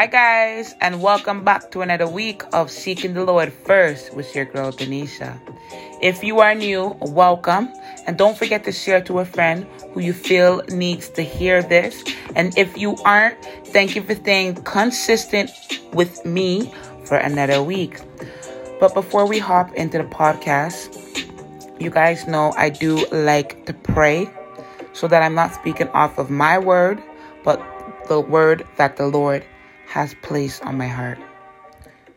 Hi, guys, and welcome back to another week of Seeking the Lord First with your girl, Denisha. If you are new, welcome, and don't forget to share to a friend who you feel needs to hear this. And if you aren't, thank you for staying consistent with me for another week. But before we hop into the podcast, you guys know I do like to pray so that I'm not speaking off of my word, but the word that the Lord has placed on my heart.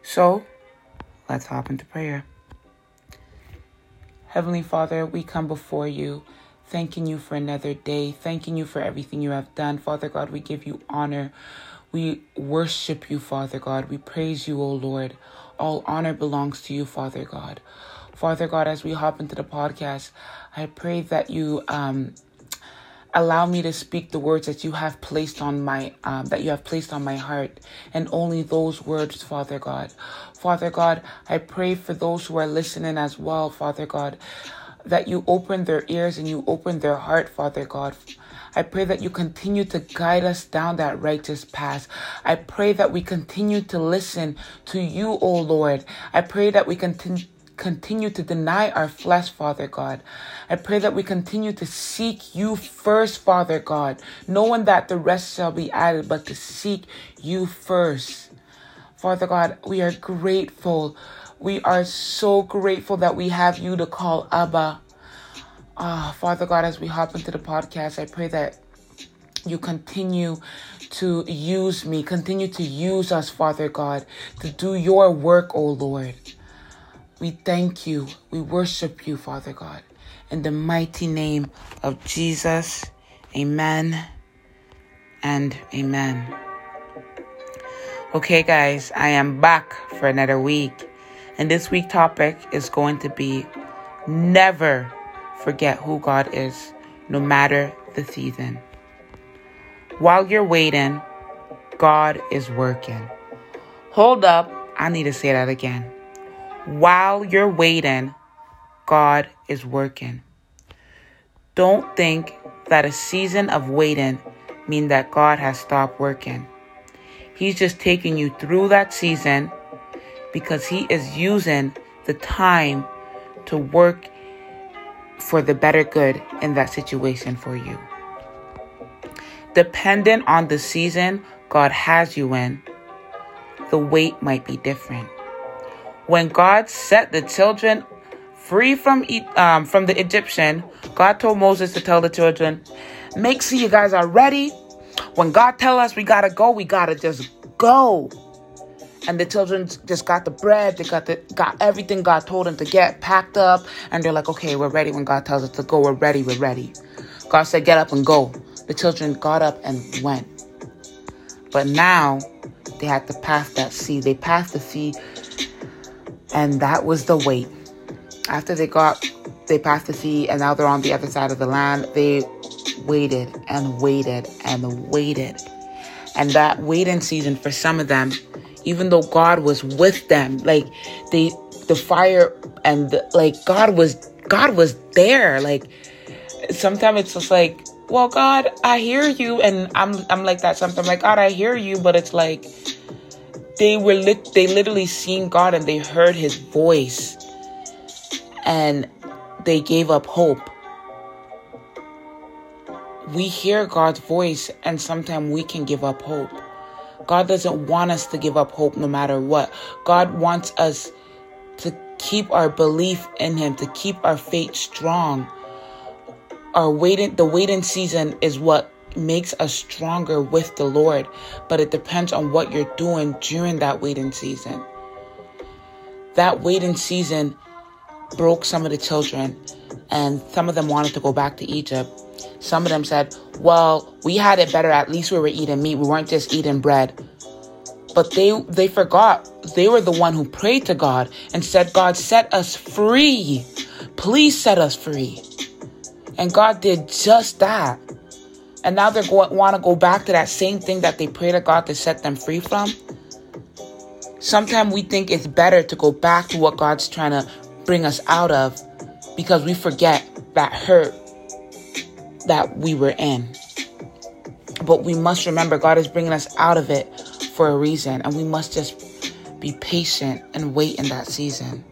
So, let's hop into prayer. Heavenly Father, we come before you, thanking you for another day, thanking you for everything you have done. Father God, we give you honor. We worship you, Father God. We praise you, O Lord. All honor belongs to you, Father God. Father God, as we hop into the podcast, I pray that you um, allow me to speak the words that you have placed on my um, that you have placed on my heart and only those words father god father god i pray for those who are listening as well father god that you open their ears and you open their heart father god I pray that you continue to guide us down that righteous path. I pray that we continue to listen to you, O Lord. I pray that we continue continue to deny our flesh, Father God. I pray that we continue to seek you first, Father God, knowing that the rest shall be added, but to seek you first. Father God, we are grateful. We are so grateful that we have you to call Abba. Ah, oh, Father God, as we hop into the podcast, I pray that you continue to use me, continue to use us, Father God, to do your work, O oh Lord. We thank you. We worship you, Father God. In the mighty name of Jesus, amen and amen. Okay, guys, I am back for another week. And this week topic is going to be never forget who God is, no matter the season. While you're waiting, God is working. Hold up, I need to say that again. While you're waiting, God is working. Don't think that a season of waiting means that God has stopped working. He's just taking you through that season because He is using the time to work for the better good in that situation for you. Dependent on the season God has you in, the wait might be different. When God set the children free from um, from the Egyptian, God told Moses to tell the children, "Make sure you guys are ready. When God tell us we gotta go, we gotta just go." And the children just got the bread, they got the got everything God told them to get packed up, and they're like, "Okay, we're ready." When God tells us to go, we're ready. We're ready. God said, "Get up and go." The children got up and went. But now they had to pass that sea. They passed the sea and that was the wait. After they got, they passed the sea and now they're on the other side of the land, they waited and waited and waited. And that waiting season for some of them, even though God was with them, like they, the fire and the, like God was, God was there. Like sometimes it's just like, well, God, I hear you. And I'm, I'm like that sometimes like, God, I hear you. But it's like, they were lit they literally seen God and they heard his voice and they gave up hope. We hear God's voice and sometimes we can give up hope. God doesn't want us to give up hope no matter what. God wants us to keep our belief in him, to keep our faith strong. Our waiting the waiting season is what makes us stronger with the Lord, but it depends on what you're doing during that waiting season. That waiting season broke some of the children, and some of them wanted to go back to Egypt. Some of them said, Well, we had it better. At least we were eating meat. We weren't just eating bread. But they they forgot they were the one who prayed to God and said, God, set us free. Please set us free. And God did just that and now going want to go back to that same thing that they pray to God to set them free from. Sometimes we think it's better to go back to what God's trying to bring us out of because we forget that hurt that we were in. But we must remember God is bringing us out of it for a reason, and we must just be patient and wait in that season.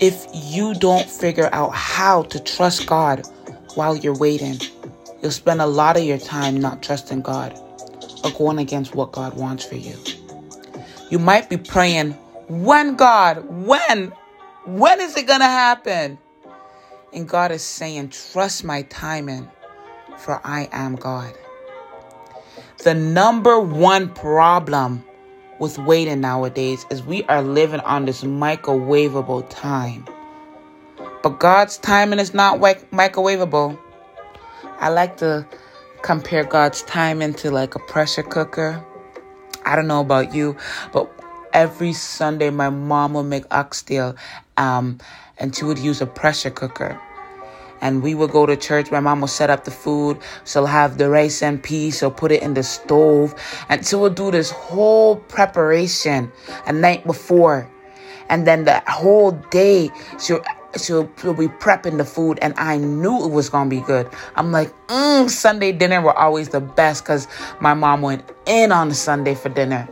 If you don't figure out how to trust God while you're waiting, you'll spend a lot of your time not trusting God or going against what God wants for you. You might be praying, When, God? When? When is it going to happen? And God is saying, Trust my timing, for I am God. The number one problem with waiting nowadays is we are living on this microwavable time. But God's timing is not microwavable. I like to compare God's time into like a pressure cooker. I don't know about you, but every Sunday my mom would make oxtail um, and she would use a pressure cooker and we would go to church. My mom would set up the food. She'll have the rice and peas. She'll put it in the stove. And she would do this whole preparation a night before. And then the whole day, she'll, she'll, she'll be prepping the food. And I knew it was to be good. I'm like, mm, Sunday dinner were always the best because my mom went in on the Sunday for dinner.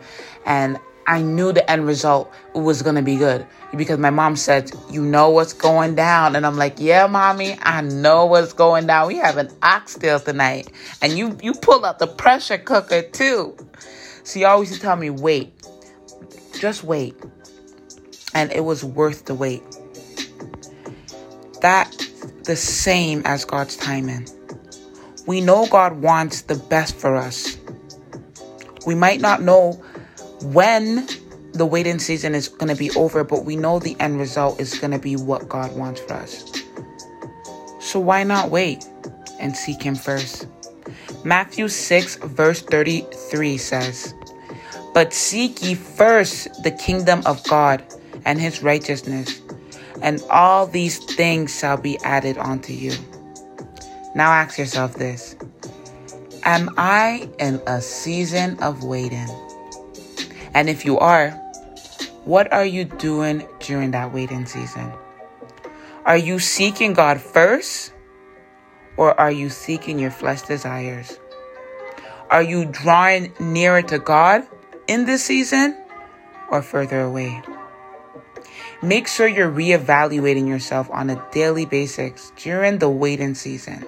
And I knew the end result was to be good because my mom said, You know what's going down. And I'm like, Yeah, mommy, I know what's going down. We have an oxtail tonight. And you, you pull out the pressure cooker too. She always used to tell me, Wait, just wait. And it was worth the wait. That the same as God's timing. We know God wants the best for us. We might not know when the waiting season is going to be over, but we know the end result is going to be what God wants for us. So why not wait and seek Him first? Matthew 6, verse 33 says, But seek ye first the kingdom of God and His righteousness, and all these things shall be added unto you. Now ask yourself this Am I in a season of waiting? And if you are, what are you doing during that waiting season? Are you seeking God first? Or are you seeking your flesh desires? Are you drawing nearer to God in this season or further away? Make sure you're reevaluating yourself on a daily basis during the waiting season.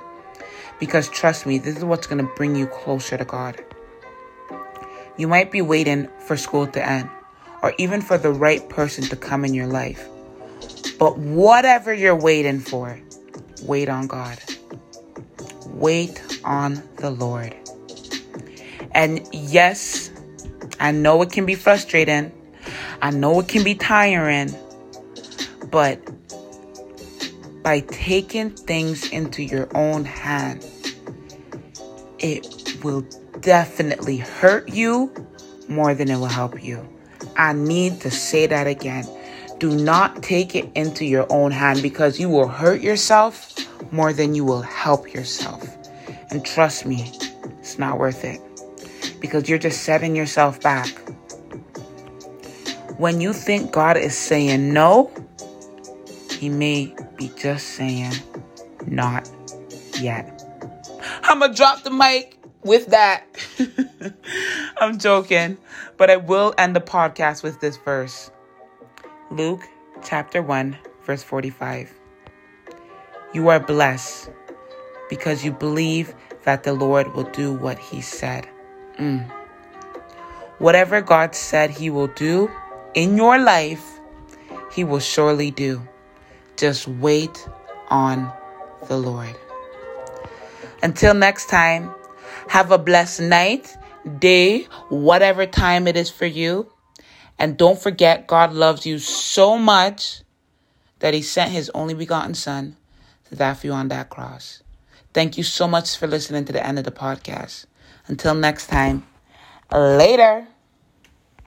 Because trust me, this is what's going to bring you closer to God. You might be waiting for school to end or even for the right person to come in your life. But whatever you're waiting for, wait on God. Wait on the Lord. And yes, I know it can be frustrating. I know it can be tiring. But by taking things into your own hand, it will definitely hurt you more than it will help you. I need to say that again. Do not take it into your own hand because you will hurt yourself more than you will help yourself. And trust me, it's not worth it because you're just setting yourself back. When you think God is saying no, He may be just saying not yet. I'm gonna drop the mic with that, I'm joking, but I will end the podcast with this verse Luke chapter 1, verse 45. You are blessed because you believe that the Lord will do what he said. Mm. Whatever God said he will do in your life, he will surely do. Just wait on the Lord. Until next time, have a blessed night, day, whatever time it is for you. And don't forget, God loves you so much that He sent His only begotten Son to die for you on that cross. Thank you so much for listening to the end of the podcast. Until next time, later.